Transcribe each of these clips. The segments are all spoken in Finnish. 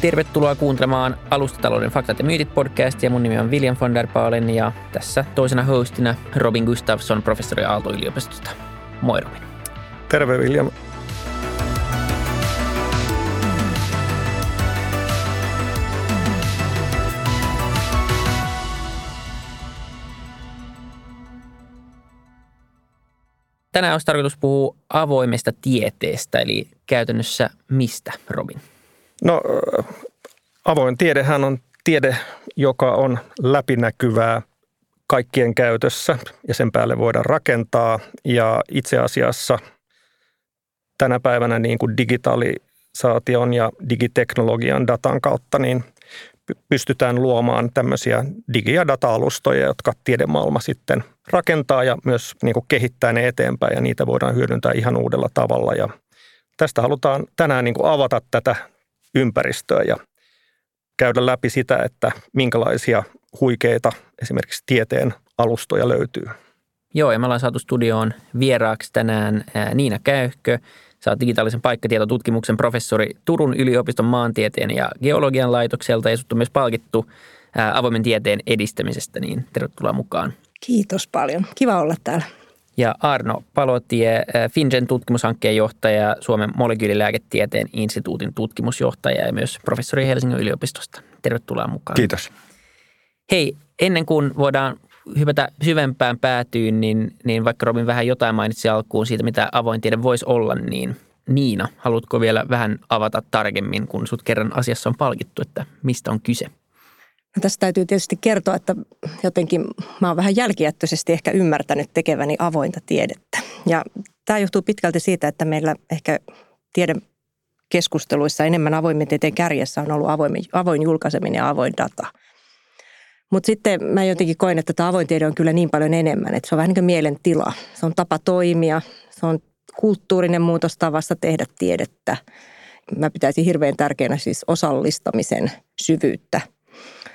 Tervetuloa kuuntelemaan Alustatalouden faktat ja myytit podcastia. Mun nimi on William von der Baalen ja tässä toisena hostina Robin Gustafsson, professori Aalto-yliopistosta. Moi Robin. Terve William. Tänään olisi tarkoitus puhua avoimesta tieteestä, eli käytännössä mistä, Robin? No avoin tiedehän on tiede, joka on läpinäkyvää kaikkien käytössä ja sen päälle voidaan rakentaa. Ja itse asiassa tänä päivänä niin kuin digitalisaation ja digiteknologian datan kautta niin pystytään luomaan tämmöisiä digi- ja data-alustoja, jotka tiedemaailma sitten rakentaa ja myös niin kuin kehittää ne eteenpäin ja niitä voidaan hyödyntää ihan uudella tavalla. Ja tästä halutaan tänään niin kuin avata tätä ympäristöä ja käydä läpi sitä, että minkälaisia huikeita esimerkiksi tieteen alustoja löytyy. Joo, ja me ollaan saatu studioon vieraaksi tänään Niina Käyhkö. Sä oot digitaalisen paikkatietotutkimuksen professori Turun yliopiston maantieteen ja geologian laitokselta ja sut on myös palkittu avoimen tieteen edistämisestä, niin tervetuloa mukaan. Kiitos paljon. Kiva olla täällä. Ja Arno Palotie, FinGen tutkimushankkeen johtaja, Suomen molekyylilääketieteen instituutin tutkimusjohtaja ja myös professori Helsingin yliopistosta. Tervetuloa mukaan. Kiitos. Hei, ennen kuin voidaan hypätä syvempään päätyyn, niin, niin vaikka Robin vähän jotain mainitsi alkuun siitä, mitä avoin tiede voisi olla, niin Niina, haluatko vielä vähän avata tarkemmin, kun sut kerran asiassa on palkittu, että mistä on kyse? No tässä täytyy tietysti kertoa, että jotenkin mä oon vähän jälkijättöisesti ehkä ymmärtänyt tekeväni avointa tiedettä. Ja tämä johtuu pitkälti siitä, että meillä ehkä tiedekeskusteluissa keskusteluissa enemmän avoimen tieteen kärjessä on ollut avoin, avoin julkaiseminen ja avoin data – mutta sitten mä jotenkin koen, että tämä avoin tiede on kyllä niin paljon enemmän, että se on vähän niin kuin mielentila. Se on tapa toimia, se on kulttuurinen muutos tavassa tehdä tiedettä. Mä pitäisin hirveän tärkeänä siis osallistamisen syvyyttä.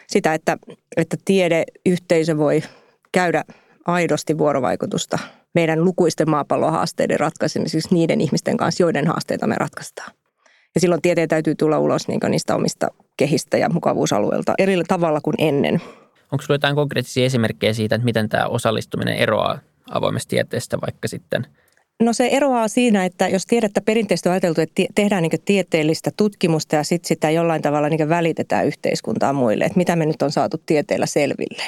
Sitä, että, että tiedeyhteisö voi käydä aidosti vuorovaikutusta meidän lukuisten maapallon haasteiden ratkaisemiseksi niiden ihmisten kanssa, joiden haasteita me ratkaistaan. Ja silloin tieteen täytyy tulla ulos niin niistä omista kehistä ja mukavuusalueelta eri tavalla kuin ennen. Onko sinulla jotain konkreettisia esimerkkejä siitä, että miten tämä osallistuminen eroaa avoimesta tieteestä vaikka sitten? No se eroaa siinä, että jos tiedettä perinteisesti on ajateltu, että tehdään niin tieteellistä tutkimusta ja sitten sitä jollain tavalla niin välitetään yhteiskuntaan muille, että mitä me nyt on saatu tieteellä selville.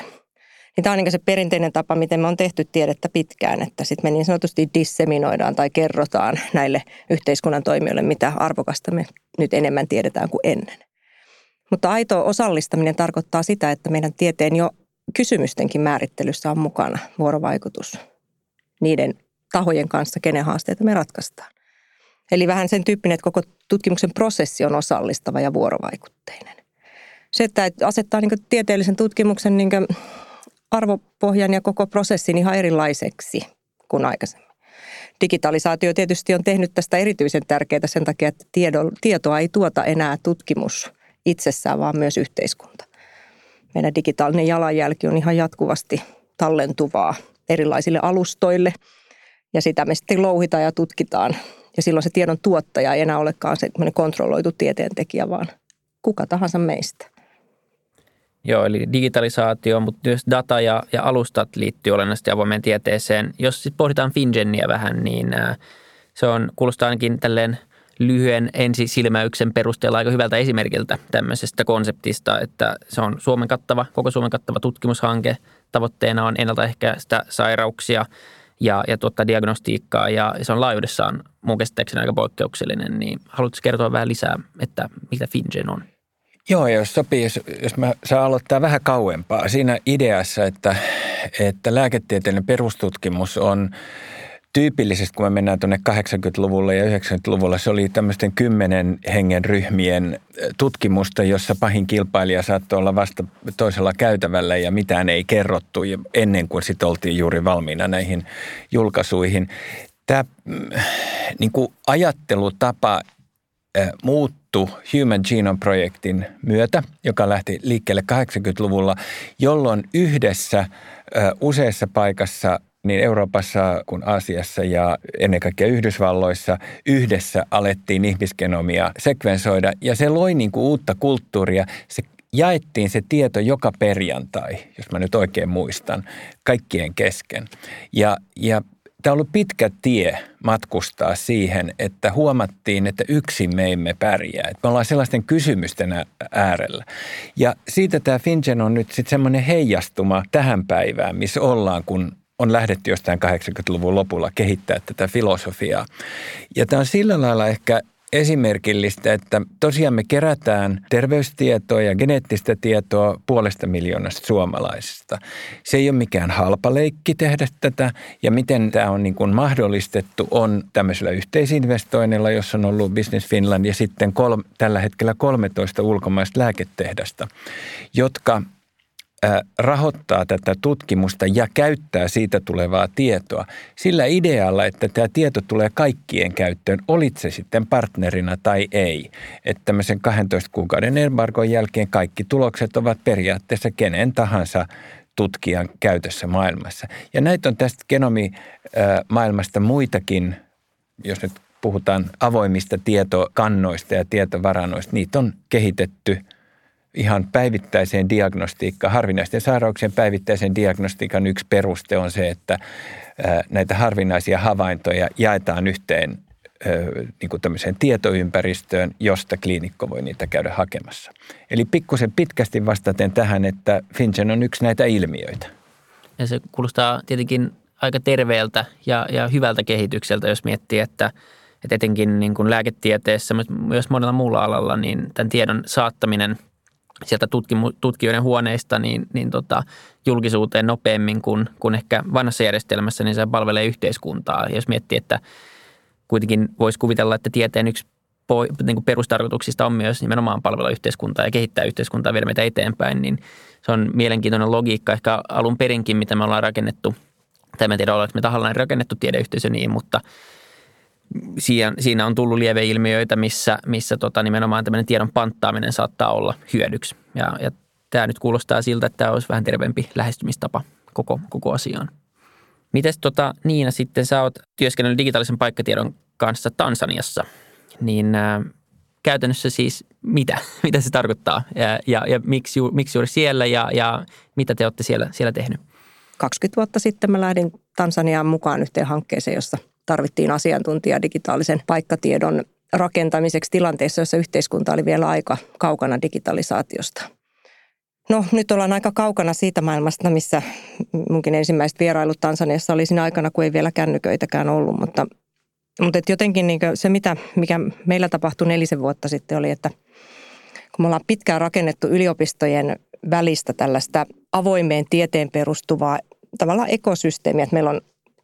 Niin tämä on niin se perinteinen tapa, miten me on tehty tiedettä pitkään, että sitten me niin sanotusti disseminoidaan tai kerrotaan näille yhteiskunnan toimijoille, mitä arvokasta me nyt enemmän tiedetään kuin ennen. Mutta aito osallistaminen tarkoittaa sitä, että meidän tieteen jo kysymystenkin määrittelyssä on mukana vuorovaikutus niiden tahojen kanssa, kenen haasteita me ratkaistaan. Eli vähän sen tyyppinen, että koko tutkimuksen prosessi on osallistava ja vuorovaikutteinen. Se, että asettaa niin tieteellisen tutkimuksen niin arvopohjan ja koko prosessin ihan erilaiseksi kuin aikaisemmin. Digitalisaatio tietysti on tehnyt tästä erityisen tärkeää sen takia, että tietoa ei tuota enää tutkimus itsessään, vaan myös yhteiskunta. Meidän digitaalinen jalanjälki on ihan jatkuvasti tallentuvaa erilaisille alustoille ja sitä me sitten louhitaan ja tutkitaan. Ja silloin se tiedon tuottaja ei enää olekaan se kontrolloitu tieteentekijä, vaan kuka tahansa meistä. Joo, eli digitalisaatio, mutta myös data ja, ja alustat liittyy olennaisesti avoimeen tieteeseen. Jos sitten pohditaan FinGenia vähän, niin se on, kuulostaa ainakin tälleen lyhyen ensisilmäyksen perusteella aika hyvältä esimerkiltä tämmöisestä konseptista, että se on Suomen kattava, koko Suomen kattava tutkimushanke. Tavoitteena on ennaltaehkäistä sairauksia ja, ja tuottaa diagnostiikkaa ja se on laajuudessaan mun käsittääkseni aika poikkeuksellinen, niin haluatko kertoa vähän lisää, että mitä FinGen on? Joo, jos sopii, jos, jos mä saan aloittaa vähän kauempaa. Siinä ideassa, että, että lääketieteellinen perustutkimus on tyypillisesti, kun me mennään tuonne 80-luvulle ja 90-luvulla, se oli tämmöisten kymmenen hengen ryhmien tutkimusta, jossa pahin kilpailija saattoi olla vasta toisella käytävällä ja mitään ei kerrottu ennen kuin sitten oltiin juuri valmiina näihin julkaisuihin. Tämä mm, niin kuin ajattelutapa muuttui Human Genome Projektin myötä, joka lähti liikkeelle 80-luvulla, jolloin yhdessä useassa paikassa niin Euroopassa kuin Aasiassa ja ennen kaikkea Yhdysvalloissa yhdessä alettiin ihmisgenomia sekvensoida ja se loi niin kuin uutta kulttuuria. Se jaettiin se tieto joka perjantai, jos mä nyt oikein muistan, kaikkien kesken. Ja, ja tämä on ollut pitkä tie matkustaa siihen, että huomattiin, että yksin me emme pärjää. Että me ollaan sellaisten kysymysten äärellä. Ja siitä tämä FinGen on nyt sitten semmoinen heijastuma tähän päivään, missä ollaan, kun on lähdetty jostain 80-luvun lopulla kehittää tätä filosofiaa. Ja tämä on sillä lailla ehkä esimerkillistä, että tosiaan me kerätään terveystietoa ja geneettistä tietoa puolesta miljoonasta suomalaisesta. Se ei ole mikään halpa leikki tehdä tätä ja miten tämä on niin kuin mahdollistettu on tämmöisellä yhteisinvestoinnilla, jossa on ollut Business Finland ja sitten kol- tällä hetkellä 13 ulkomaista lääketehdasta, jotka – rahoittaa tätä tutkimusta ja käyttää siitä tulevaa tietoa sillä idealla, että tämä tieto tulee kaikkien käyttöön, olit se sitten partnerina tai ei. Että tämmöisen 12 kuukauden embargon jälkeen kaikki tulokset ovat periaatteessa kenen tahansa tutkijan käytössä maailmassa. Ja näitä on tästä genomimaailmasta muitakin, jos nyt puhutaan avoimista tietokannoista ja tietovarannoista, niitä on kehitetty – ihan päivittäiseen diagnostiikkaan, harvinaisten sairauksien päivittäisen diagnostiikan yksi peruste on se, että näitä harvinaisia havaintoja jaetaan yhteen niin kuin tietoympäristöön, josta kliinikko voi niitä käydä hakemassa. Eli pikkusen pitkästi vastaten tähän, että FinGen on yksi näitä ilmiöitä. Ja se kuulostaa tietenkin aika terveeltä ja, ja hyvältä kehitykseltä, jos miettii, että, että etenkin niin kuin lääketieteessä, myös monella muulla alalla, niin tämän tiedon saattaminen – sieltä tutkimu, tutkijoiden huoneista niin, niin tota, julkisuuteen nopeammin kuin, kuin ehkä vanhassa järjestelmässä, niin se palvelee yhteiskuntaa. Jos miettii, että kuitenkin voisi kuvitella, että tieteen yksi niin kuin perustarkoituksista on myös nimenomaan palvella yhteiskuntaa ja kehittää yhteiskuntaa viedä meitä eteenpäin, niin se on mielenkiintoinen logiikka ehkä alun perinkin, mitä me ollaan rakennettu. Tai en tiedä, ollaanko me tahallaan rakennettu tiedeyhteisö niin, mutta – siinä, siinä on tullut lieveilmiöitä, missä, missä tota, nimenomaan tämmöinen tiedon panttaaminen saattaa olla hyödyksi. Ja, ja tämä nyt kuulostaa siltä, että tämä olisi vähän terveempi lähestymistapa koko, koko asiaan. Mites tota, Niina sitten, sä oot työskennellyt digitaalisen paikkatiedon kanssa Tansaniassa, niin ää, käytännössä siis mitä, mitä se tarkoittaa ja, ja, ja miksi, ju, miksi juuri siellä ja, ja mitä te olette siellä, siellä tehnyt? 20 vuotta sitten mä lähdin Tansaniaan mukaan yhteen hankkeeseen, jossa – tarvittiin asiantuntija digitaalisen paikkatiedon rakentamiseksi tilanteessa, jossa yhteiskunta oli vielä aika kaukana digitalisaatiosta. No nyt ollaan aika kaukana siitä maailmasta, missä munkin ensimmäiset vierailut Tansaniassa oli siinä aikana, kun ei vielä kännyköitäkään ollut. Mutta, mutta et jotenkin niin se, mitä, mikä meillä tapahtui nelisen vuotta sitten oli, että kun me ollaan pitkään rakennettu yliopistojen välistä tällaista avoimeen tieteen perustuvaa tavallaan ekosysteemiä, että meillä on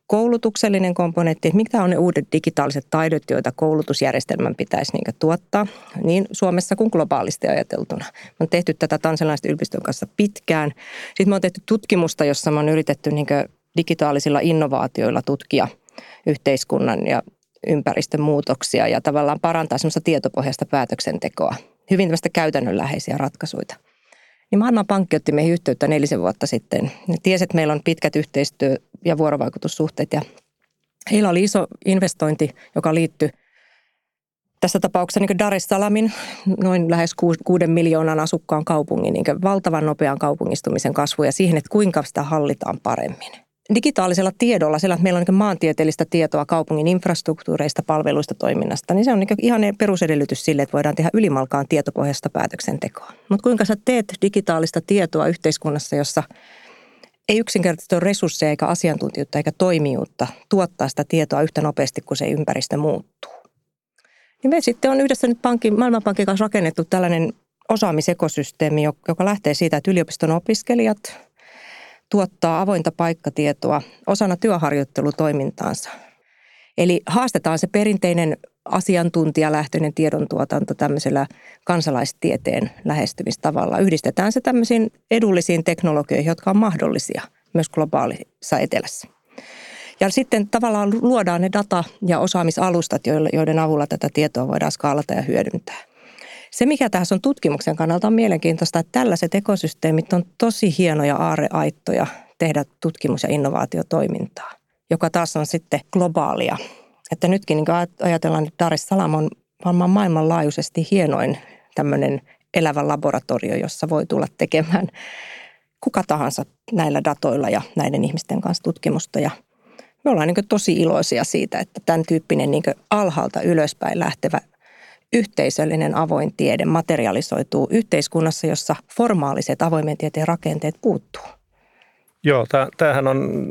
koulutuksellinen komponentti, että mitkä on ne uudet digitaaliset taidot, joita koulutusjärjestelmän pitäisi niin tuottaa niin Suomessa kuin globaalisti ajateltuna. Me on tehty tätä tansalaisten yliopiston kanssa pitkään. Sitten me on tehty tutkimusta, jossa me on yritetty niin digitaalisilla innovaatioilla tutkia yhteiskunnan ja ympäristön muutoksia ja tavallaan parantaa semmoista tietopohjaista päätöksentekoa. Hyvin tämmöistä käytännönläheisiä ratkaisuja niin Maailmanpankki otti meihin yhteyttä nelisen vuotta sitten. Ne tiesi, että meillä on pitkät yhteistyö- ja vuorovaikutussuhteet ja heillä oli iso investointi, joka liittyi tässä tapauksessa niin Dar es Salamin noin lähes kuuden miljoonan asukkaan kaupungin niin valtavan nopean kaupungistumisen kasvu ja siihen, että kuinka sitä hallitaan paremmin digitaalisella tiedolla, sillä että meillä on niin maantieteellistä tietoa kaupungin infrastruktuureista, palveluista, toiminnasta, niin se on niin ihan perusedellytys sille, että voidaan tehdä ylimalkaan tietopohjaista päätöksentekoa. Mutta kuinka sä teet digitaalista tietoa yhteiskunnassa, jossa ei yksinkertaisesti ole resursseja eikä asiantuntijuutta eikä toimijuutta tuottaa sitä tietoa yhtä nopeasti kuin se ympäristö muuttuu. Niin me sitten on yhdessä nyt pankin, Maailmanpankin kanssa rakennettu tällainen osaamisekosysteemi, joka lähtee siitä, että yliopiston opiskelijat – tuottaa avointa paikkatietoa osana työharjoittelutoimintaansa. Eli haastetaan se perinteinen asiantuntijalähtöinen tiedontuotanto tämmöisellä kansalaistieteen lähestymistavalla. Yhdistetään se tämmöisiin edullisiin teknologioihin, jotka on mahdollisia myös globaalissa etelässä. Ja sitten tavallaan luodaan ne data- ja osaamisalustat, joiden avulla tätä tietoa voidaan skaalata ja hyödyntää. Se, mikä tässä on tutkimuksen kannalta on mielenkiintoista, että tällaiset ekosysteemit on tosi hienoja aareaittoja tehdä tutkimus- ja innovaatiotoimintaa, joka taas on sitten globaalia. Että nytkin niin ajatellaan, että Dar es Salaam on varmaan maailmanlaajuisesti hienoin tämmöinen elävä laboratorio, jossa voi tulla tekemään kuka tahansa näillä datoilla ja näiden ihmisten kanssa tutkimusta. Ja me ollaan niin tosi iloisia siitä, että tämän tyyppinen niin alhaalta ylöspäin lähtevä yhteisöllinen avoin tiede materialisoituu yhteiskunnassa, jossa formaaliset avoimen tieteen rakenteet puuttuu. Joo, tämähän on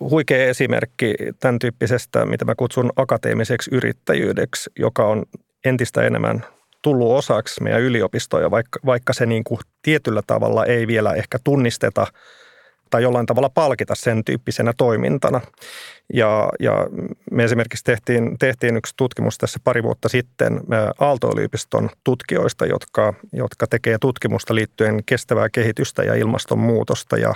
huikea esimerkki tämän tyyppisestä, mitä mä kutsun akateemiseksi yrittäjyydeksi, joka on entistä enemmän tullut osaksi meidän yliopistoja, vaikka, vaikka se niin kuin tietyllä tavalla ei vielä ehkä tunnisteta tai jollain tavalla palkita sen tyyppisenä toimintana. Ja, ja me esimerkiksi tehtiin, tehtiin yksi tutkimus tässä pari vuotta sitten Aalto-yliopiston tutkijoista, jotka, jotka tekee tutkimusta liittyen kestävää kehitystä ja ilmastonmuutosta. Ja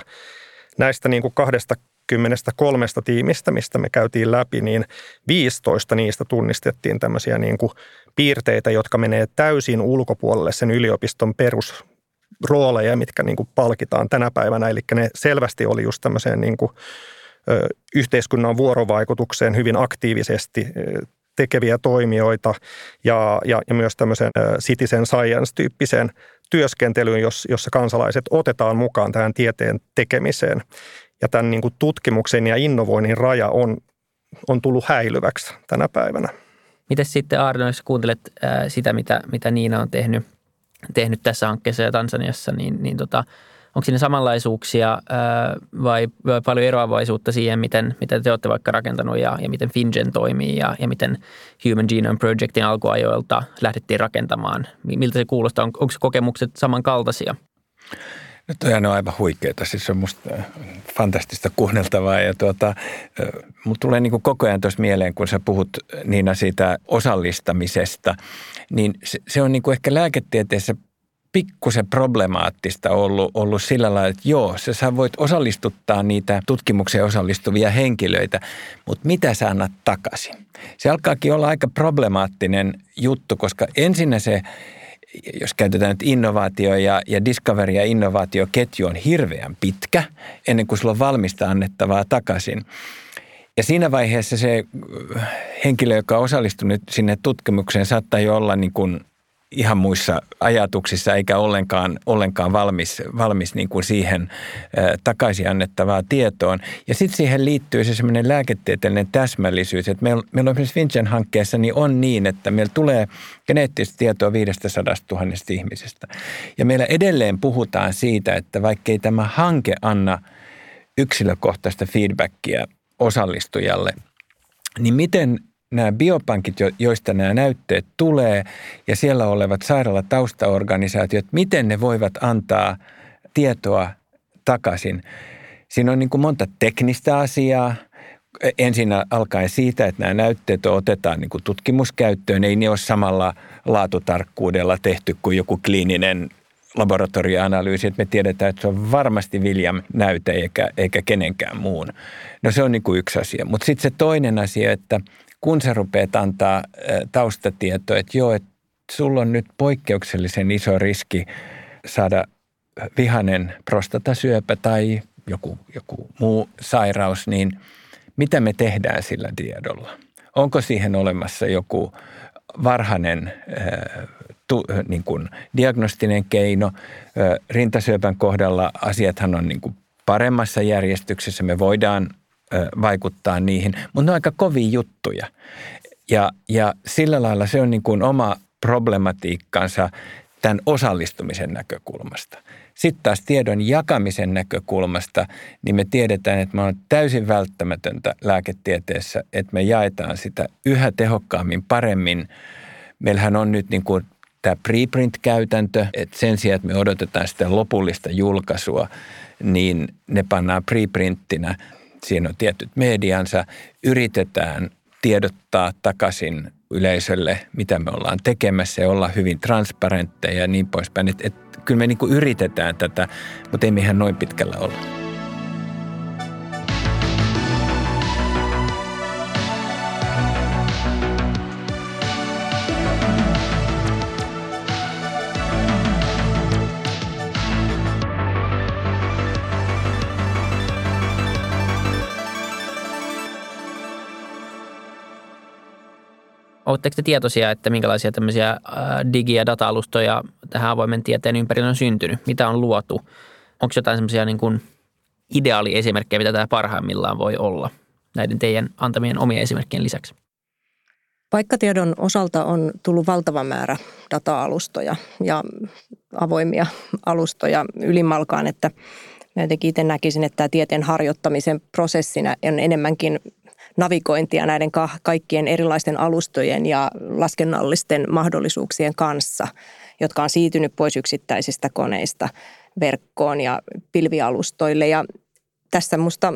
näistä niin kuin kahdesta kymmenestä kolmesta tiimistä, mistä me käytiin läpi, niin 15 niistä tunnistettiin tämmöisiä niin kuin piirteitä, jotka menee täysin ulkopuolelle sen yliopiston perusrooleja, mitkä niin kuin palkitaan tänä päivänä. Eli ne selvästi oli just tämmöiseen niin kuin, ö, yhteiskunnan vuorovaikutukseen hyvin aktiivisesti tekeviä toimijoita ja, ja, ja myös tämmöisen citizen science-tyyppiseen työskentelyyn, jossa kansalaiset otetaan mukaan tähän tieteen tekemiseen. Ja tämän niin kuin tutkimuksen ja innovoinnin raja on, on tullut häilyväksi tänä päivänä. Miten sitten Arno, jos kuuntelet sitä, mitä, mitä Niina on tehnyt, tehnyt tässä hankkeessa ja Tansaniassa, niin, niin tota, onko siinä samanlaisuuksia ää, vai, vai paljon eroavaisuutta siihen, miten, miten te olette vaikka rakentanut ja, ja miten FinGen toimii ja, ja miten Human Genome Projectin alkuajoilta lähdettiin rakentamaan? Miltä se kuulostaa? On, onko kokemukset samankaltaisia? Toihan on aivan huikeeta, siis on musta äh, fantastista kuunneltavaa. Ja tuota, äh, mulla tulee niin koko ajan tuossa mieleen, kun sä puhut Niina siitä osallistamisesta, niin se, se on niin kuin ehkä lääketieteessä pikkusen problemaattista ollut, ollut sillä lailla, että joo, sä voit osallistuttaa niitä tutkimukseen osallistuvia henkilöitä, mutta mitä sä annat takaisin? Se alkaakin olla aika problemaattinen juttu, koska ensinnä se jos käytetään nyt innovaatio ja, ja discovery ja innovaatioketju on hirveän pitkä ennen kuin sulla on valmista annettavaa takaisin. Ja siinä vaiheessa se henkilö, joka on osallistunut sinne tutkimukseen, saattaa jo olla niin kuin ihan muissa ajatuksissa eikä ollenkaan, ollenkaan valmis, valmis niin kuin siihen takaisin annettavaa tietoon. Ja sitten siihen liittyy se semmoinen lääketieteellinen täsmällisyys, että meillä, meillä on esimerkiksi Vincent hankkeessa niin on niin, että meillä tulee geneettistä tietoa 500 000 ihmisestä. Ja meillä edelleen puhutaan siitä, että vaikkei tämä hanke anna yksilökohtaista feedbackia osallistujalle, niin miten nämä biopankit, joista nämä näytteet tulee, ja siellä olevat sairaalataustaorganisaatiot, miten ne voivat antaa tietoa takaisin. Siinä on niin kuin monta teknistä asiaa. Ensin alkaen siitä, että nämä näytteet otetaan niin kuin tutkimuskäyttöön. Ei ne ole samalla laatutarkkuudella tehty kuin joku kliininen laboratorioanalyysi, että me tiedetään, että se on varmasti William näyte eikä, eikä kenenkään muun. No se on niin kuin yksi asia. Mutta sitten se toinen asia, että kun sä rupeat antaa taustatietoa, että joo, että sulla on nyt poikkeuksellisen iso riski saada vihanen prostatasyöpä tai joku, joku muu sairaus, niin mitä me tehdään sillä tiedolla? Onko siihen olemassa joku varhainen tu, niin kuin diagnostinen keino? Rintasyöpän kohdalla asiathan on niin kuin paremmassa järjestyksessä. Me voidaan vaikuttaa niihin, mutta ne on aika kovia juttuja. Ja, ja sillä lailla se on niin kuin oma problematiikkansa tämän osallistumisen näkökulmasta. Sitten taas tiedon jakamisen näkökulmasta, niin me tiedetään, että me on täysin välttämätöntä lääketieteessä, että me jaetaan sitä yhä tehokkaammin, paremmin. Meillähän on nyt niin kuin tämä preprint-käytäntö, että sen sijaan, että me odotetaan sitä lopullista julkaisua, niin ne pannaan preprinttinä siinä on tietyt mediansa, yritetään tiedottaa takaisin yleisölle, mitä me ollaan tekemässä ja olla hyvin transparentteja ja niin poispäin. Et, et, kyllä me niin yritetään tätä, mutta ei me ihan noin pitkällä olla. Oletteko te tietoisia, että minkälaisia tämmöisiä digi- ja data-alustoja tähän avoimen tieteen ympärillä on syntynyt? Mitä on luotu? Onko jotain semmoisia niin kuin ideaaliesimerkkejä, mitä tämä parhaimmillaan voi olla näiden teidän antamien omien esimerkkien lisäksi? Paikkatiedon osalta on tullut valtava määrä data-alustoja ja avoimia alustoja ylimalkaan, että jotenkin itse näkisin, että tämä tieteen harjoittamisen prosessina on enemmänkin navigointia näiden kaikkien erilaisten alustojen ja laskennallisten mahdollisuuksien kanssa, jotka on siirtynyt pois yksittäisistä koneista verkkoon ja pilvialustoille. Ja tässä musta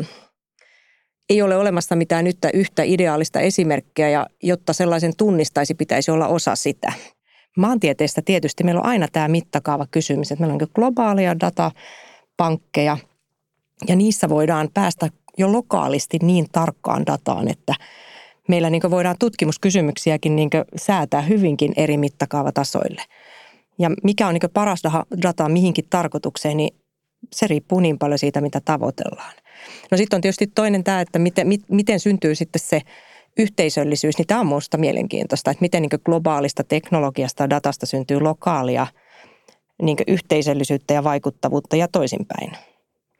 ei ole olemassa mitään yhtä, yhtä ideaalista esimerkkiä ja jotta sellaisen tunnistaisi, pitäisi olla osa sitä. Maantieteestä tietysti meillä on aina tämä mittakaava kysymys, että meillä on globaaleja datapankkeja ja niissä voidaan päästä jo lokaalisti niin tarkkaan dataan, että meillä niin voidaan tutkimuskysymyksiäkin niin säätää hyvinkin eri mittakaavatasoille. Ja mikä on niin paras data mihinkin tarkoitukseen, niin se riippuu niin paljon siitä, mitä tavoitellaan. No sitten on tietysti toinen tämä, että miten, miten syntyy sitten se yhteisöllisyys, niin tämä on minusta mielenkiintoista, että miten niin globaalista teknologiasta datasta syntyy lokaalia niin yhteisöllisyyttä ja vaikuttavuutta ja toisinpäin.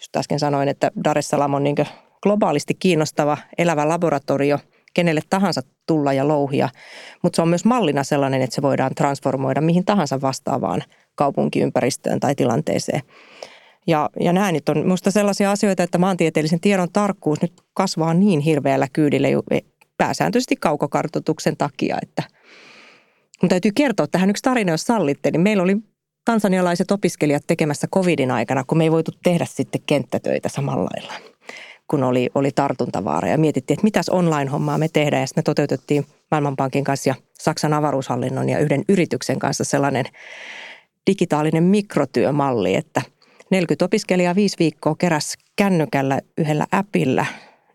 Just äsken sanoin, että Dar es Salaam on niin globaalisti kiinnostava elävä laboratorio kenelle tahansa tulla ja louhia, mutta se on myös mallina sellainen, että se voidaan transformoida mihin tahansa vastaavaan kaupunkiympäristöön tai tilanteeseen. Ja, ja nämä nyt on minusta sellaisia asioita, että maantieteellisen tiedon tarkkuus nyt kasvaa niin hirveällä kyydillä pääsääntöisesti kaukokartoituksen takia, että mun täytyy kertoa tähän yksi tarina, jos sallitte, niin meillä oli tansanialaiset opiskelijat tekemässä covidin aikana, kun me ei voitu tehdä sitten kenttätöitä samalla lailla, kun oli, oli tartuntavaara. Ja mietittiin, että mitäs online-hommaa me tehdään. Ja sitten me toteutettiin Maailmanpankin kanssa ja Saksan avaruushallinnon ja yhden yrityksen kanssa sellainen digitaalinen mikrotyömalli, että 40 opiskelijaa viisi viikkoa keräs kännykällä yhdellä appilla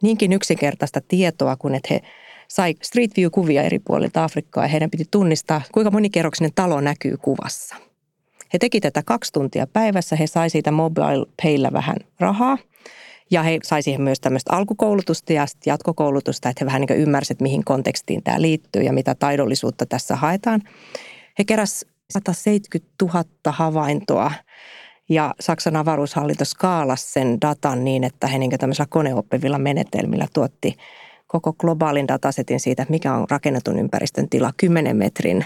niinkin yksinkertaista tietoa, kun että he sai Street View-kuvia eri puolilta Afrikkaa ja heidän piti tunnistaa, kuinka monikerroksinen talo näkyy kuvassa. He teki tätä kaksi tuntia päivässä, he sai siitä mobile payllä vähän rahaa ja he sai siihen myös tämmöistä alkukoulutusta ja jatkokoulutusta, että he vähän niin ymmärsivät, mihin kontekstiin tämä liittyy ja mitä taidollisuutta tässä haetaan. He keräsivät 170 000 havaintoa ja Saksan avaruushallinto skaalasi sen datan niin, että he niin tämmöisillä koneoppivilla menetelmillä tuotti koko globaalin datasetin siitä, mikä on rakennetun ympäristön tila 10 metrin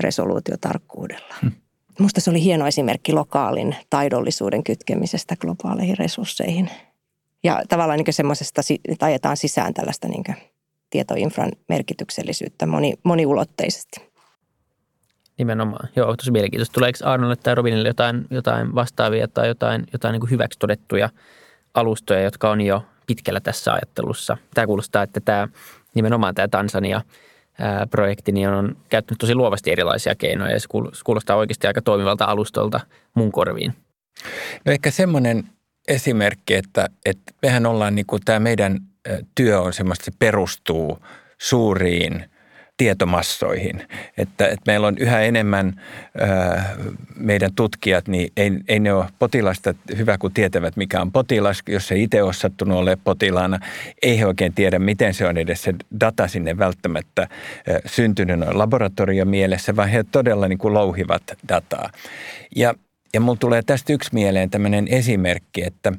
resoluutiotarkkuudella. Hmm. Musta se oli hieno esimerkki lokaalin taidollisuuden kytkemisestä globaaleihin resursseihin. Ja tavallaan niin semmoisesta, että ajetaan sisään tällaista niin tietoinfran merkityksellisyyttä moni, moniulotteisesti. Nimenomaan. Joo, tosi mielenkiintoista. Tuleeko Arnolle tai Robinille jotain, jotain vastaavia tai jotain, jotain niin hyväksi todettuja alustoja, jotka on jo pitkällä tässä ajattelussa? Tämä kuulostaa, että tämä nimenomaan tämä Tansania projekti niin on käyttänyt tosi luovasti erilaisia keinoja ja se kuulostaa oikeasti aika toimivalta alustolta mun korviin. No ehkä semmoinen esimerkki, että, että mehän ollaan niin kuin tämä meidän työ on semmoista, se perustuu suuriin – tietomassoihin. Että, että meillä on yhä enemmän ää, meidän tutkijat, niin ei, ei ne ole potilasta hyvä, kun tietävät, mikä on potilas. Jos se itse ole sattunut olemaan potilaana, ei he oikein tiedä, miten se on edes se data sinne välttämättä ää, syntynyt laboratoriomielessä, vaan he todella niin kuin louhivat dataa. Ja, ja mulla tulee tästä yksi mieleen tämmöinen esimerkki, että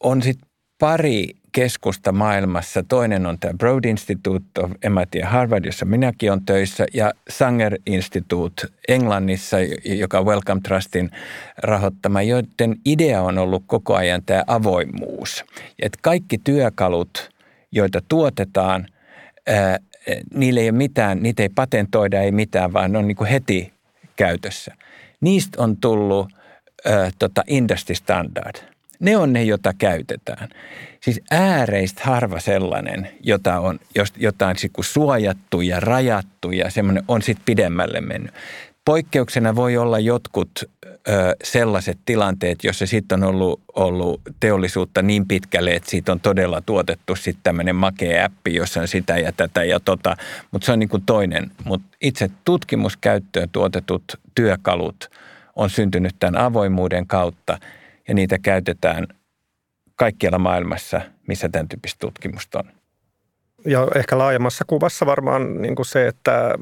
on sitten pari keskusta maailmassa. Toinen on tämä Broad Institute of MIT ja Harvard, jossa minäkin olen töissä, ja Sanger Institute Englannissa, joka on Wellcome Trustin rahoittama, joiden idea on ollut koko ajan tämä avoimuus. Että kaikki työkalut, joita tuotetaan, niille ei ole mitään, niitä ei patentoida, ei mitään, vaan ne on niin kuin heti käytössä. Niistä on tullut ää, tota industry standard – ne on ne, joita käytetään. Siis ääreistä harva sellainen, jota on, jota on suojattu ja rajattu ja semmoinen on sitten pidemmälle mennyt. Poikkeuksena voi olla jotkut ö, sellaiset tilanteet, joissa sitten on ollut, ollut teollisuutta niin pitkälle, että siitä on todella tuotettu sitten tämmöinen makea appi, jossa on sitä ja tätä ja tota, mutta se on niin kuin toinen. Mutta itse tutkimuskäyttöön tuotetut työkalut on syntynyt tämän avoimuuden kautta – ja niitä käytetään kaikkialla maailmassa, missä tämän tyyppistä tutkimusta on. Ja ehkä laajemmassa kuvassa varmaan niin kuin se, että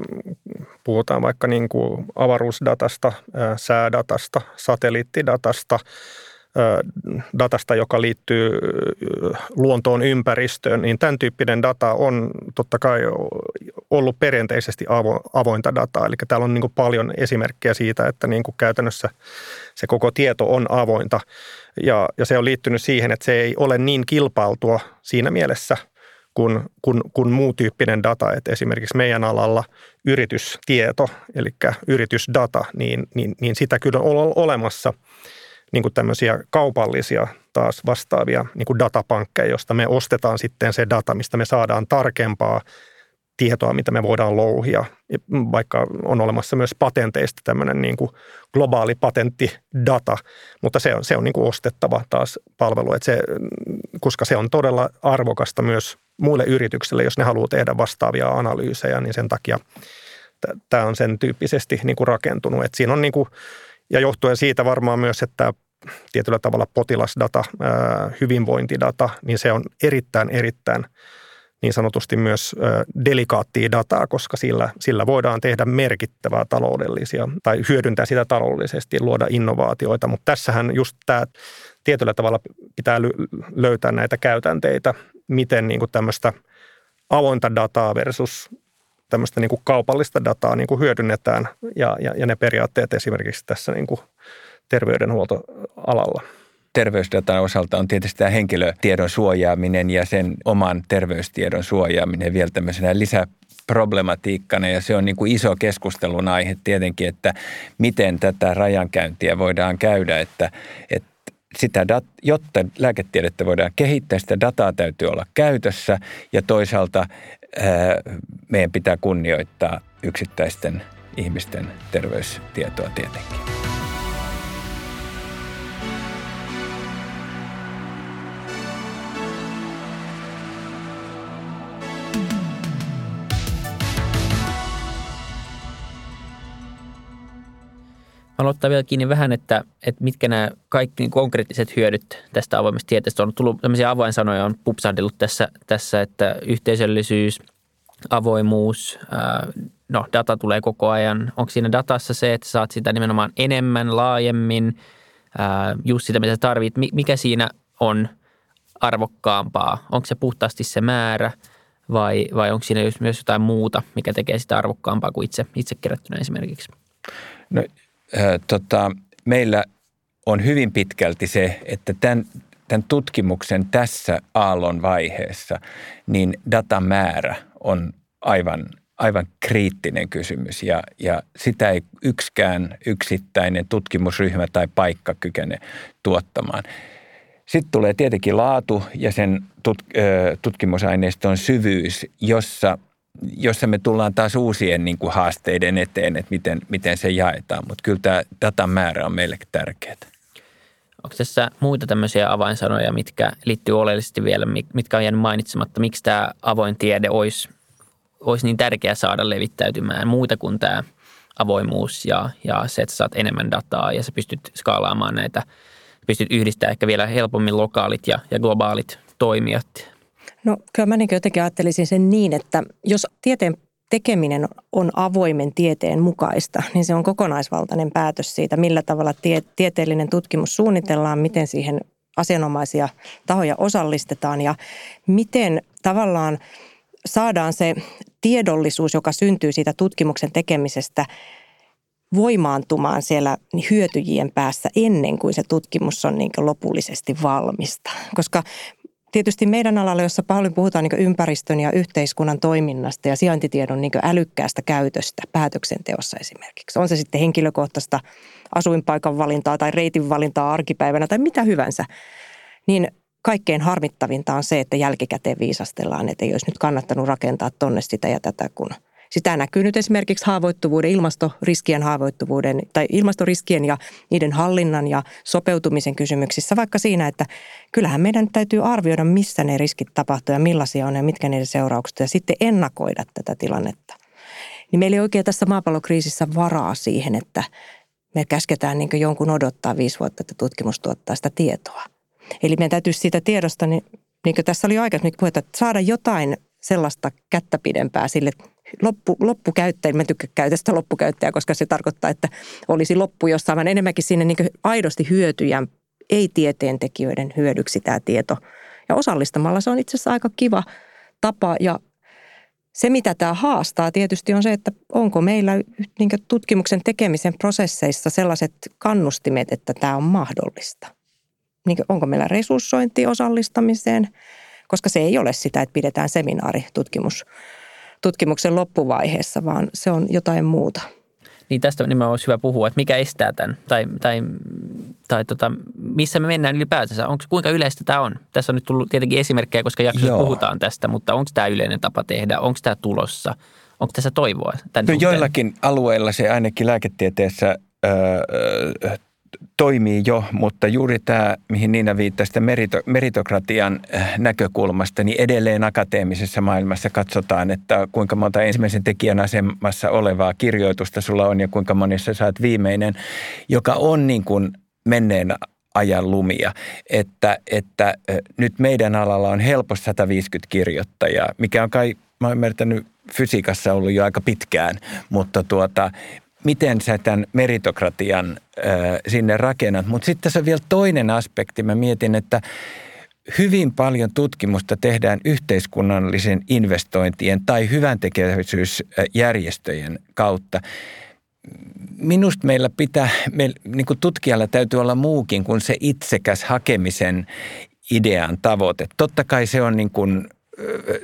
puhutaan vaikka niin kuin avaruusdatasta, säädatasta, satelliittidatasta, datasta, joka liittyy luontoon ympäristöön, niin tämän tyyppinen data on totta kai ollut perinteisesti avointa dataa. Eli täällä on niin kuin paljon esimerkkejä siitä, että niin kuin käytännössä se koko tieto on avointa. Ja, ja se on liittynyt siihen, että se ei ole niin kilpailtua siinä mielessä – kuin, kuin, kuin muu tyyppinen data. Että esimerkiksi meidän alalla yritystieto, eli yritysdata, niin, niin, niin sitä kyllä on olemassa niin kuin tämmöisiä kaupallisia taas vastaavia niin kuin datapankkeja, josta me ostetaan sitten se data, mistä me saadaan tarkempaa tietoa, mitä me voidaan louhia. Vaikka on olemassa myös patenteista tämmöinen niin kuin globaali patenttidata, mutta se on, se on niin kuin ostettava taas palvelu, että se, koska se on todella arvokasta myös muille yrityksille, jos ne haluaa tehdä vastaavia analyysejä, niin sen takia tämä on sen tyyppisesti niin kuin rakentunut. Et siinä on niin kuin, ja johtuen siitä varmaan myös, että tietyllä tavalla potilasdata, hyvinvointidata, niin se on erittäin, erittäin niin sanotusti myös delikaattia dataa, koska sillä, sillä voidaan tehdä merkittävää taloudellisia tai hyödyntää sitä taloudellisesti, luoda innovaatioita. Mutta tässähän just tämä tietyllä tavalla pitää löytää näitä käytänteitä, miten niin kuin tämmöistä avointa dataa versus tämmöistä niin kuin kaupallista dataa niin kuin hyödynnetään ja, ja, ja ne periaatteet esimerkiksi tässä niin kuin terveydenhuoltoalalla terveysdatan osalta on tietysti tämä henkilötiedon suojaaminen ja sen oman terveystiedon suojaaminen vielä tämmöisenä lisäproblematiikkana ja se on niin kuin iso keskustelun aihe tietenkin, että miten tätä rajankäyntiä voidaan käydä, että, että sitä dat, jotta lääketiedettä voidaan kehittää, sitä dataa täytyy olla käytössä ja toisaalta ää, meidän pitää kunnioittaa yksittäisten ihmisten terveystietoa tietenkin. Haluan ottaa vielä kiinni vähän, että, että mitkä nämä kaikki niin konkreettiset hyödyt tästä avoimesta tieteestä on. Tullut tämmöisiä avainsanoja on pupsahdellut tässä, tässä että yhteisöllisyys, avoimuus, no data tulee koko ajan. Onko siinä datassa se, että saat sitä nimenomaan enemmän, laajemmin, just sitä, mitä tarvit. Mikä siinä on arvokkaampaa? Onko se puhtaasti se määrä vai, vai onko siinä myös jotain muuta, mikä tekee sitä arvokkaampaa kuin itse, itse kerättynä esimerkiksi? No tota, meillä on hyvin pitkälti se, että tämän, tämän tutkimuksen tässä aallon vaiheessa, niin datamäärä on aivan, aivan kriittinen kysymys ja, ja sitä ei yksikään yksittäinen tutkimusryhmä tai paikka kykene tuottamaan. Sitten tulee tietenkin laatu ja sen tutkimusaineiston syvyys, jossa jossa me tullaan taas uusien niin kuin haasteiden eteen, että miten, miten se jaetaan. Mutta kyllä tämä datan määrä on meille tärkeää. Onko tässä muita tämmöisiä avainsanoja, mitkä liittyy oleellisesti vielä, mitkä on jäänyt mainitsematta? Miksi tämä avoin tiede olisi, olisi niin tärkeää saada levittäytymään muuta kuin tämä avoimuus ja, ja se, että saat enemmän dataa ja sä pystyt skaalaamaan näitä, pystyt yhdistämään ehkä vielä helpommin lokaalit ja, ja globaalit toimijat No kyllä mä niin jotenkin ajattelisin sen niin, että jos tieteen tekeminen on avoimen tieteen mukaista, niin se on kokonaisvaltainen päätös siitä, millä tavalla tie, tieteellinen tutkimus suunnitellaan, miten siihen asianomaisia tahoja osallistetaan ja miten tavallaan saadaan se tiedollisuus, joka syntyy siitä tutkimuksen tekemisestä, voimaantumaan siellä hyötyjien päässä ennen kuin se tutkimus on niin lopullisesti valmista. Koska tietysti meidän alalla, jossa paljon puhutaan niin ympäristön ja yhteiskunnan toiminnasta ja sijaintitiedon niin älykkäästä käytöstä päätöksenteossa esimerkiksi. On se sitten henkilökohtaista asuinpaikan valintaa tai reitin valintaa arkipäivänä tai mitä hyvänsä, niin kaikkein harmittavinta on se, että jälkikäteen viisastellaan, että ei olisi nyt kannattanut rakentaa tonne sitä ja tätä, kun – sitä näkyy nyt esimerkiksi haavoittuvuuden, ilmastoriskien haavoittuvuuden tai ilmastoriskien ja niiden hallinnan ja sopeutumisen kysymyksissä, vaikka siinä, että kyllähän meidän täytyy arvioida, missä ne riskit tapahtuu ja millaisia on ja mitkä niiden seuraukset ja sitten ennakoida tätä tilannetta. Niin meillä ei oikein tässä maapallokriisissä varaa siihen, että me käsketään niin jonkun odottaa viisi vuotta, että tutkimus tuottaa sitä tietoa. Eli meidän täytyy siitä tiedosta, niin, niin kuin tässä oli aikaisemmin puhetta, että saada jotain sellaista kättä pidempää sille loppu, loppukäyttäjä, mä tykkään käytä sitä loppukäyttäjää, koska se tarkoittaa, että olisi loppu jossain, vaan enemmänkin sinne niin aidosti hyötyjä, ei-tieteentekijöiden hyödyksi tämä tieto. Ja osallistamalla se on itse asiassa aika kiva tapa ja se, mitä tämä haastaa tietysti on se, että onko meillä niin tutkimuksen tekemisen prosesseissa sellaiset kannustimet, että tämä on mahdollista. Niin onko meillä resurssointi osallistamiseen, koska se ei ole sitä, että pidetään seminaari tutkimus, tutkimuksen loppuvaiheessa, vaan se on jotain muuta. Niin tästä nimenomaan olisi hyvä puhua, että mikä estää tämän tai, tai, tai tota, missä me mennään ylipäätänsä. Onko, kuinka yleistä tämä on? Tässä on nyt tullut tietenkin esimerkkejä, koska jaksossa Joo. puhutaan tästä, mutta onko tämä yleinen tapa tehdä? Onko tämä tulossa? Onko tässä toivoa? Tämän no joillakin alueilla se ainakin lääketieteessä öö, toimii jo, mutta juuri tämä, mihin Niina viittasi, merito, meritokratian äh, näkökulmasta, niin edelleen akateemisessa maailmassa katsotaan, että kuinka monta ensimmäisen tekijän asemassa olevaa kirjoitusta sulla on ja kuinka monissa saat viimeinen, joka on niin kuin menneen ajan lumia, että, että äh, nyt meidän alalla on helposti 150 kirjoittajaa, mikä on kai, mä oon ymmärtänyt, fysiikassa ollut jo aika pitkään, mutta tuota, miten sä tämän meritokratian ö, sinne rakennat. Mutta sitten tässä on vielä toinen aspekti. Mä mietin, että hyvin paljon tutkimusta tehdään yhteiskunnallisen investointien tai hyvän tekeväisyysjärjestöjen kautta. Minusta meillä pitää, me, niin kuin tutkijalla täytyy olla muukin kuin se itsekäs hakemisen idean tavoite. Totta kai se on niin kuin,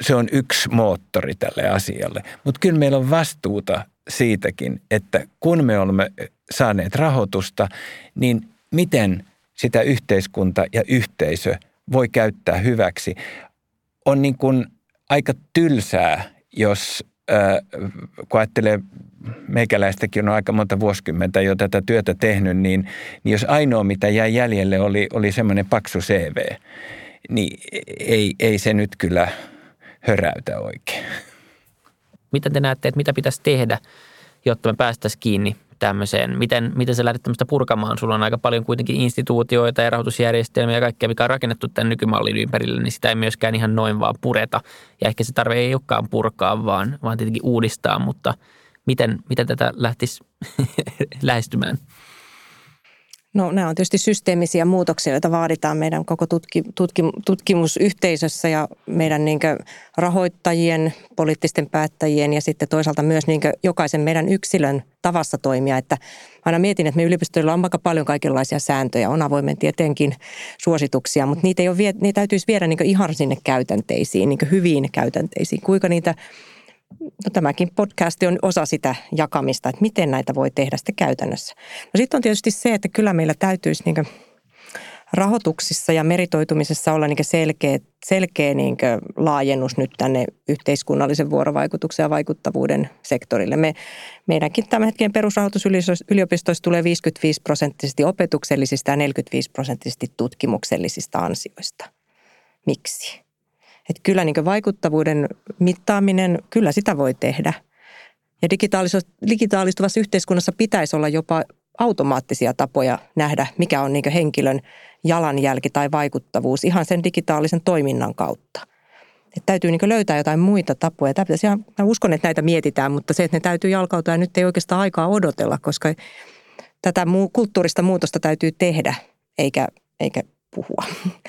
se on yksi moottori tälle asialle, mutta kyllä meillä on vastuuta siitäkin, että kun me olemme saaneet rahoitusta, niin miten sitä yhteiskunta ja yhteisö voi käyttää hyväksi. On niin kuin aika tylsää, jos äh, kun ajattelee, meikäläistäkin on aika monta vuosikymmentä jo tätä työtä tehnyt, niin, niin jos ainoa mitä jäi jäljelle oli, oli semmoinen paksu CV, niin ei, ei se nyt kyllä höräytä oikein. Mitä te näette, että mitä pitäisi tehdä, jotta me päästäisiin kiinni tämmöiseen? Miten, miten sä lähdet tämmöistä purkamaan? Sulla on aika paljon kuitenkin instituutioita ja rahoitusjärjestelmiä ja kaikkea, mikä on rakennettu tämän nykymallin ympärille, niin sitä ei myöskään ihan noin vaan pureta. Ja ehkä se tarve ei olekaan purkaa, vaan, vaan tietenkin uudistaa, mutta miten, miten tätä lähtisi lähestymään? No nämä on tietysti systeemisiä muutoksia, joita vaaditaan meidän koko tutki, tutki, tutkimusyhteisössä ja meidän niin rahoittajien, poliittisten päättäjien ja sitten toisaalta myös niin jokaisen meidän yksilön tavassa toimia. Että aina mietin, että me yliopistoilla on aika paljon kaikenlaisia sääntöjä, on avoimen tieteenkin suosituksia, mutta niitä, ei ole, niitä täytyisi viedä niin ihan sinne käytänteisiin, niin hyviin käytänteisiin. Kuinka niitä no tämäkin podcast on osa sitä jakamista, että miten näitä voi tehdä sitten käytännössä. No sitten on tietysti se, että kyllä meillä täytyisi niin rahoituksissa ja meritoitumisessa olla niin selkeä, selkeä niin laajennus nyt tänne yhteiskunnallisen vuorovaikutuksen ja vaikuttavuuden sektorille. Me, meidänkin tämän hetken perusrahoitus yliopistoissa tulee 55 prosenttisesti opetuksellisista ja 45 prosenttisesti tutkimuksellisista ansioista. Miksi? Että kyllä niin vaikuttavuuden mittaaminen, kyllä sitä voi tehdä. Ja digitaalistuvassa yhteiskunnassa pitäisi olla jopa automaattisia tapoja nähdä, mikä on niin henkilön jalanjälki tai vaikuttavuus ihan sen digitaalisen toiminnan kautta. Että täytyy niin löytää jotain muita tapoja. Tämä pitäisi ihan, mä uskon, että näitä mietitään, mutta se, että ne täytyy jalkautua ja nyt ei oikeastaan aikaa odotella, koska tätä kulttuurista muutosta täytyy tehdä, eikä, eikä puhua.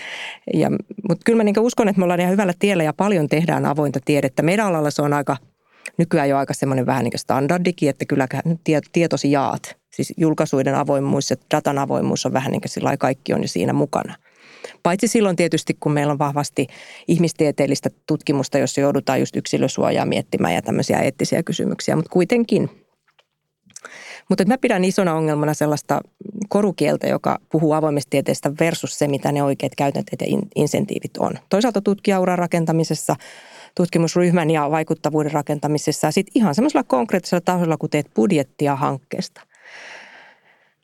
Ja, mutta kyllä mä niin uskon, että me ollaan ihan hyvällä tiellä ja paljon tehdään avointa tiedettä. Meidän alalla se on aika, nykyään jo aika semmoinen vähän niin kuin standardikin, että kyllä tietosi jaat. Siis julkaisuiden avoimuus ja datan avoimuus on vähän niin kuin sillä kaikki on jo siinä mukana. Paitsi silloin tietysti, kun meillä on vahvasti ihmistieteellistä tutkimusta, jossa joudutaan just yksilösuojaa miettimään ja tämmöisiä eettisiä kysymyksiä, mutta kuitenkin – mutta mä pidän isona ongelmana sellaista korukieltä, joka puhuu avoimesta tieteestä versus se, mitä ne oikeat käytänteet ja insentiivit on. Toisaalta tutkijauran rakentamisessa, tutkimusryhmän ja vaikuttavuuden rakentamisessa ja sitten ihan semmoisella konkreettisella tasolla, kun teet budjettia hankkeesta.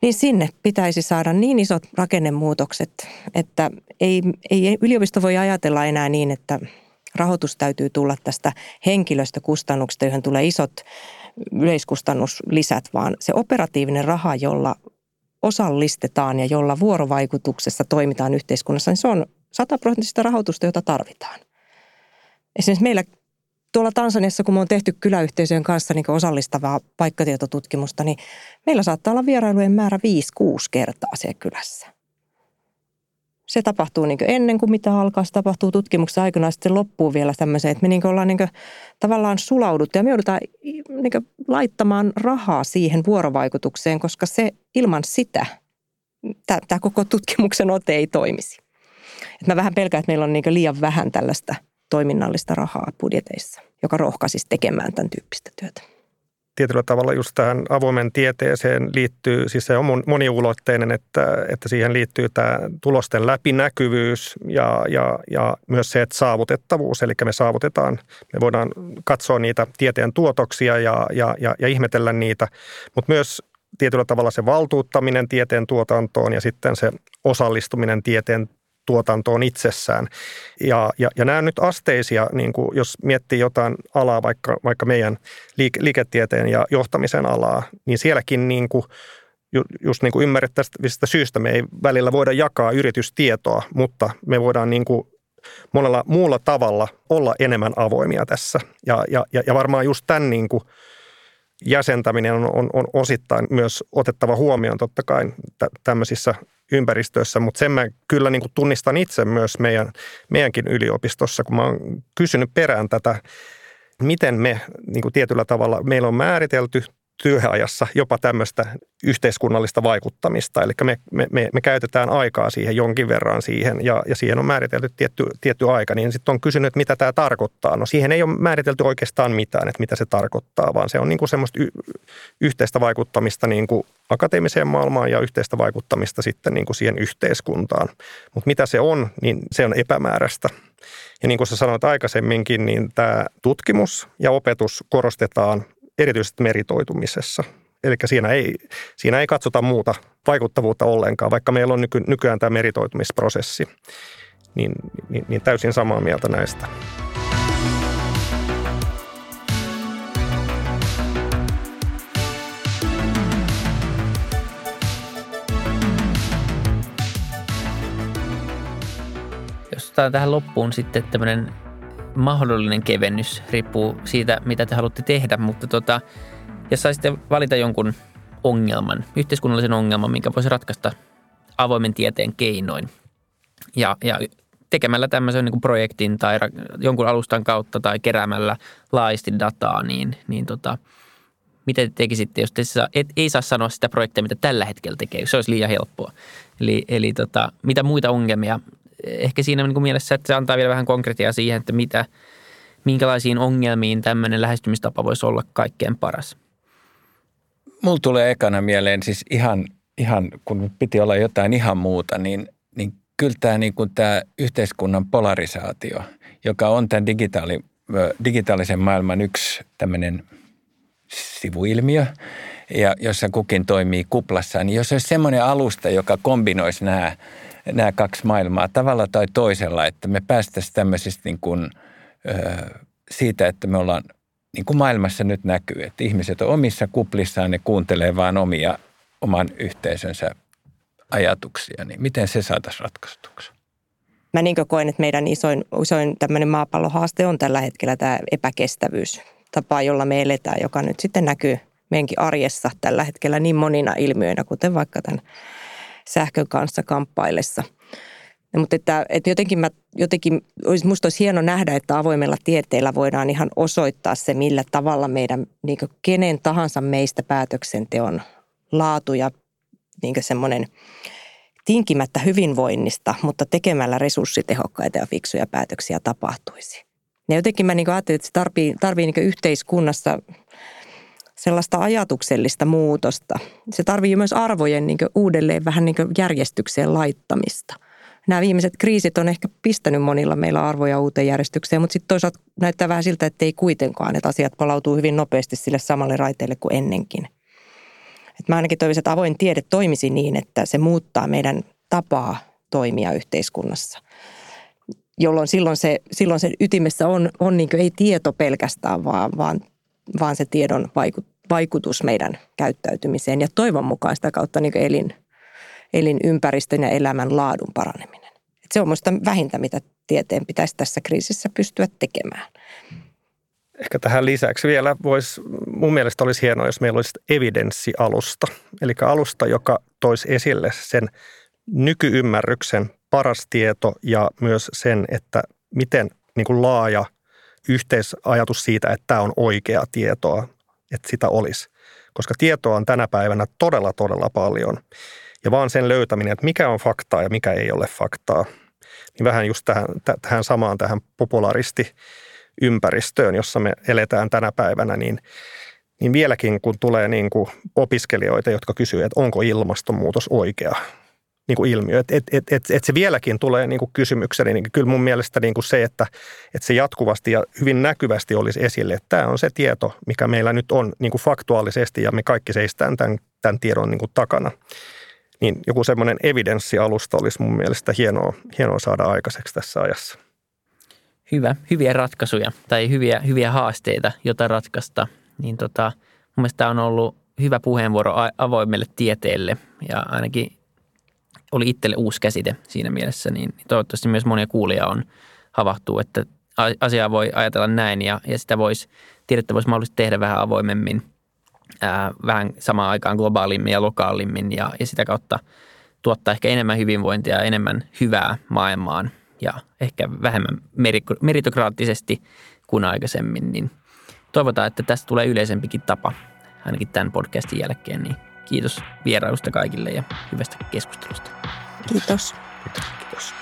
Niin sinne pitäisi saada niin isot rakennemuutokset, että ei, ei yliopisto voi ajatella enää niin, että rahoitus täytyy tulla tästä henkilöstökustannuksista, johon tulee isot yleiskustannuslisät, vaan se operatiivinen raha, jolla osallistetaan ja jolla vuorovaikutuksessa toimitaan yhteiskunnassa, niin se on sataprosenttista rahoitusta, jota tarvitaan. Esimerkiksi meillä tuolla Tansaniassa, kun me on tehty kyläyhteisöjen kanssa niin osallistavaa paikkatietotutkimusta, niin meillä saattaa olla vierailujen määrä 5-6 kertaa siellä kylässä. Se tapahtuu niin ennen kuin mitä alkaa, se tapahtuu tutkimuksessa aikana, sitten se loppuu vielä tämmöiseen, että me niin ollaan niin tavallaan sulauduttu ja me joudutaan niin laittamaan rahaa siihen vuorovaikutukseen, koska se ilman sitä tämä koko tutkimuksen ote ei toimisi. Et mä vähän pelkään, että meillä on niin liian vähän tällaista toiminnallista rahaa budjeteissa, joka rohkaisisi tekemään tämän tyyppistä työtä tietyllä tavalla just tähän avoimen tieteeseen liittyy, siis se on moniulotteinen, että, että siihen liittyy tämä tulosten läpinäkyvyys ja, ja, ja myös se, että saavutettavuus, eli me saavutetaan, me voidaan katsoa niitä tieteen tuotoksia ja, ja, ja, ja ihmetellä niitä, mutta myös tietyllä tavalla se valtuuttaminen tieteen tuotantoon ja sitten se osallistuminen tieteen tuotantoon itsessään. Ja, ja, ja nämä nyt asteisia, niin kuin jos miettii jotain alaa, vaikka, vaikka meidän liike, liiketieteen ja johtamisen alaa, niin sielläkin niin kuin, just niin kuin ymmärrettävistä syystä me ei välillä voida jakaa yritystietoa, mutta me voidaan niin kuin monella muulla tavalla olla enemmän avoimia tässä. Ja, ja, ja varmaan just tämän niin kuin jäsentäminen on, on, on osittain myös otettava huomioon totta kai tämmöisissä ympäristössä, mutta sen mä kyllä niin kuin tunnistan itse myös meidän, meidänkin yliopistossa, kun mä oon kysynyt perään tätä, miten me niin kuin tietyllä tavalla, meillä on määritelty työajassa jopa tämmöistä yhteiskunnallista vaikuttamista. Eli me, me, me, me käytetään aikaa siihen jonkin verran siihen ja, ja siihen on määritelty tietty, tietty aika. Niin sitten on kysynyt, että mitä tämä tarkoittaa. No siihen ei ole määritelty oikeastaan mitään, että mitä se tarkoittaa, vaan se on niin kuin semmoista y, yhteistä vaikuttamista niin kuin akateemiseen maailmaan ja yhteistä vaikuttamista sitten niin kuin siihen yhteiskuntaan. Mutta mitä se on, niin se on epämääräistä. Ja niin kuin sä sanoit aikaisemminkin, niin tämä tutkimus ja opetus korostetaan erityisesti meritoitumisessa. Eli siinä ei, siinä ei katsota muuta vaikuttavuutta ollenkaan, vaikka meillä on nyky, nykyään tämä meritoitumisprosessi. Niin, niin, niin täysin samaa mieltä näistä. Jos tähän loppuun sitten tämmöinen mahdollinen kevennys, riippuu siitä, mitä te haluatte tehdä, mutta tota, jos saisitte valita jonkun ongelman, yhteiskunnallisen ongelman, minkä voisi ratkaista avoimen tieteen keinoin ja, ja tekemällä tämmöisen niin kuin projektin tai jonkun alustan kautta tai keräämällä laajasti dataa, niin, niin tota, mitä te tekisitte, jos te saa, et, ei saa sanoa sitä projektia, mitä tällä hetkellä tekee, se olisi liian helppoa. Eli, eli tota, mitä muita ongelmia ehkä siinä niin kuin mielessä, että se antaa vielä vähän konkretiaa siihen, että mitä, minkälaisiin ongelmiin tämmöinen lähestymistapa voisi olla kaikkein paras. Mulla tulee ekana mieleen siis ihan, ihan kun piti olla jotain ihan muuta, niin, niin kyllä tämä, niin kuin tämä yhteiskunnan polarisaatio, joka on tämän digitaali, digitaalisen maailman yksi tämmöinen sivuilmiö, ja jossa kukin toimii kuplassa, niin jos olisi semmoinen alusta, joka kombinoisi nämä nämä kaksi maailmaa tavalla tai toisella, että me päästäisiin tämmöisistä niin kuin, siitä, että me ollaan, niin kuin maailmassa nyt näkyy, että ihmiset on omissa kuplissaan, ne kuuntelee vaan omia, oman yhteisönsä ajatuksia, niin miten se saataisiin ratkaistuksi? Mä niin koen, että meidän isoin, isoin tämmöinen maapallohaaste on tällä hetkellä tämä epäkestävyys. Tapa, jolla me eletään, joka nyt sitten näkyy meidänkin arjessa tällä hetkellä niin monina ilmiöinä, kuten vaikka tämän sähkön kanssa kamppaillessa. Ja, mutta että, että jotenkin, mä, jotenkin olisi, musta olisi hieno nähdä, että avoimella tieteellä voidaan ihan osoittaa se, millä tavalla meidän niin kenen tahansa meistä päätöksenteon laatu ja niin semmoinen tinkimättä hyvinvoinnista, mutta tekemällä resurssitehokkaita ja fiksuja päätöksiä tapahtuisi. Ja jotenkin mä niin ajattelin, että se tarvii, tarvii niin yhteiskunnassa sellaista ajatuksellista muutosta. Se tarvii myös arvojen niin uudelleen vähän niin järjestykseen laittamista. Nämä viimeiset kriisit on ehkä pistänyt monilla meillä arvoja uuteen järjestykseen, mutta sitten toisaalta näyttää vähän siltä, että ei kuitenkaan, että asiat palautuu hyvin nopeasti sille samalle raiteelle kuin ennenkin. Et mä ainakin toivoisin, että avoin tiede toimisi niin, että se muuttaa meidän tapaa toimia yhteiskunnassa jolloin silloin se, silloin se ytimessä on, on niin ei tieto pelkästään, vaan, vaan, vaan se tiedon vaikut, vaikutus meidän käyttäytymiseen ja toivon mukaan sitä kautta niin elin, elinympäristön ja elämän laadun paraneminen. Et se on minusta vähintä, mitä tieteen pitäisi tässä kriisissä pystyä tekemään. Ehkä tähän lisäksi vielä voisi, mun mielestä olisi hienoa, jos meillä olisi evidenssialusta. Eli alusta, joka toisi esille sen nykyymmärryksen paras tieto ja myös sen, että miten niin kuin laaja yhteisajatus siitä, että tämä on oikea tietoa, että sitä olisi. Koska tietoa on tänä päivänä todella, todella paljon. Ja vaan sen löytäminen, että mikä on faktaa ja mikä ei ole faktaa, niin vähän just tähän, tähän samaan tähän popularisti ympäristöön, jossa me eletään tänä päivänä, niin, niin vieläkin kun tulee niin kuin opiskelijoita, jotka kysyvät, että onko ilmastonmuutos oikea niin kuin ilmiö, että et, et, et, et se vieläkin tulee niin kuin kysymykseni, niin kyllä mun mielestä niin kuin se, että, että se jatkuvasti ja hyvin näkyvästi olisi esille, että tämä on se tieto, mikä meillä nyt on niin kuin faktuaalisesti ja me kaikki seistään tämän, tämän tiedon niin kuin takana. Niin joku semmoinen evidenssialusta olisi mun mielestä hienoa, hienoa saada aikaiseksi tässä ajassa. Hyvä, hyviä ratkaisuja tai hyviä, hyviä haasteita, joita ratkaista, niin tota, mun mielestä tämä on ollut hyvä puheenvuoro avoimelle tieteelle ja ainakin oli itselle uusi käsite siinä mielessä, niin toivottavasti myös monia kuulia on havahtuu, että asiaa voi ajatella näin ja, ja sitä voisi, tiedettä voisi mahdollisesti tehdä vähän avoimemmin, ää, vähän samaan aikaan globaalimmin ja lokaalimmin ja, ja sitä kautta tuottaa ehkä enemmän hyvinvointia ja enemmän hyvää maailmaan – ja ehkä vähemmän meritokraattisesti kuin aikaisemmin, niin toivotaan, että tästä tulee yleisempikin tapa ainakin tämän podcastin jälkeen. Niin kiitos vierailusta kaikille ja hyvästä keskustelusta. Kiitos. Kiitos. kiitos.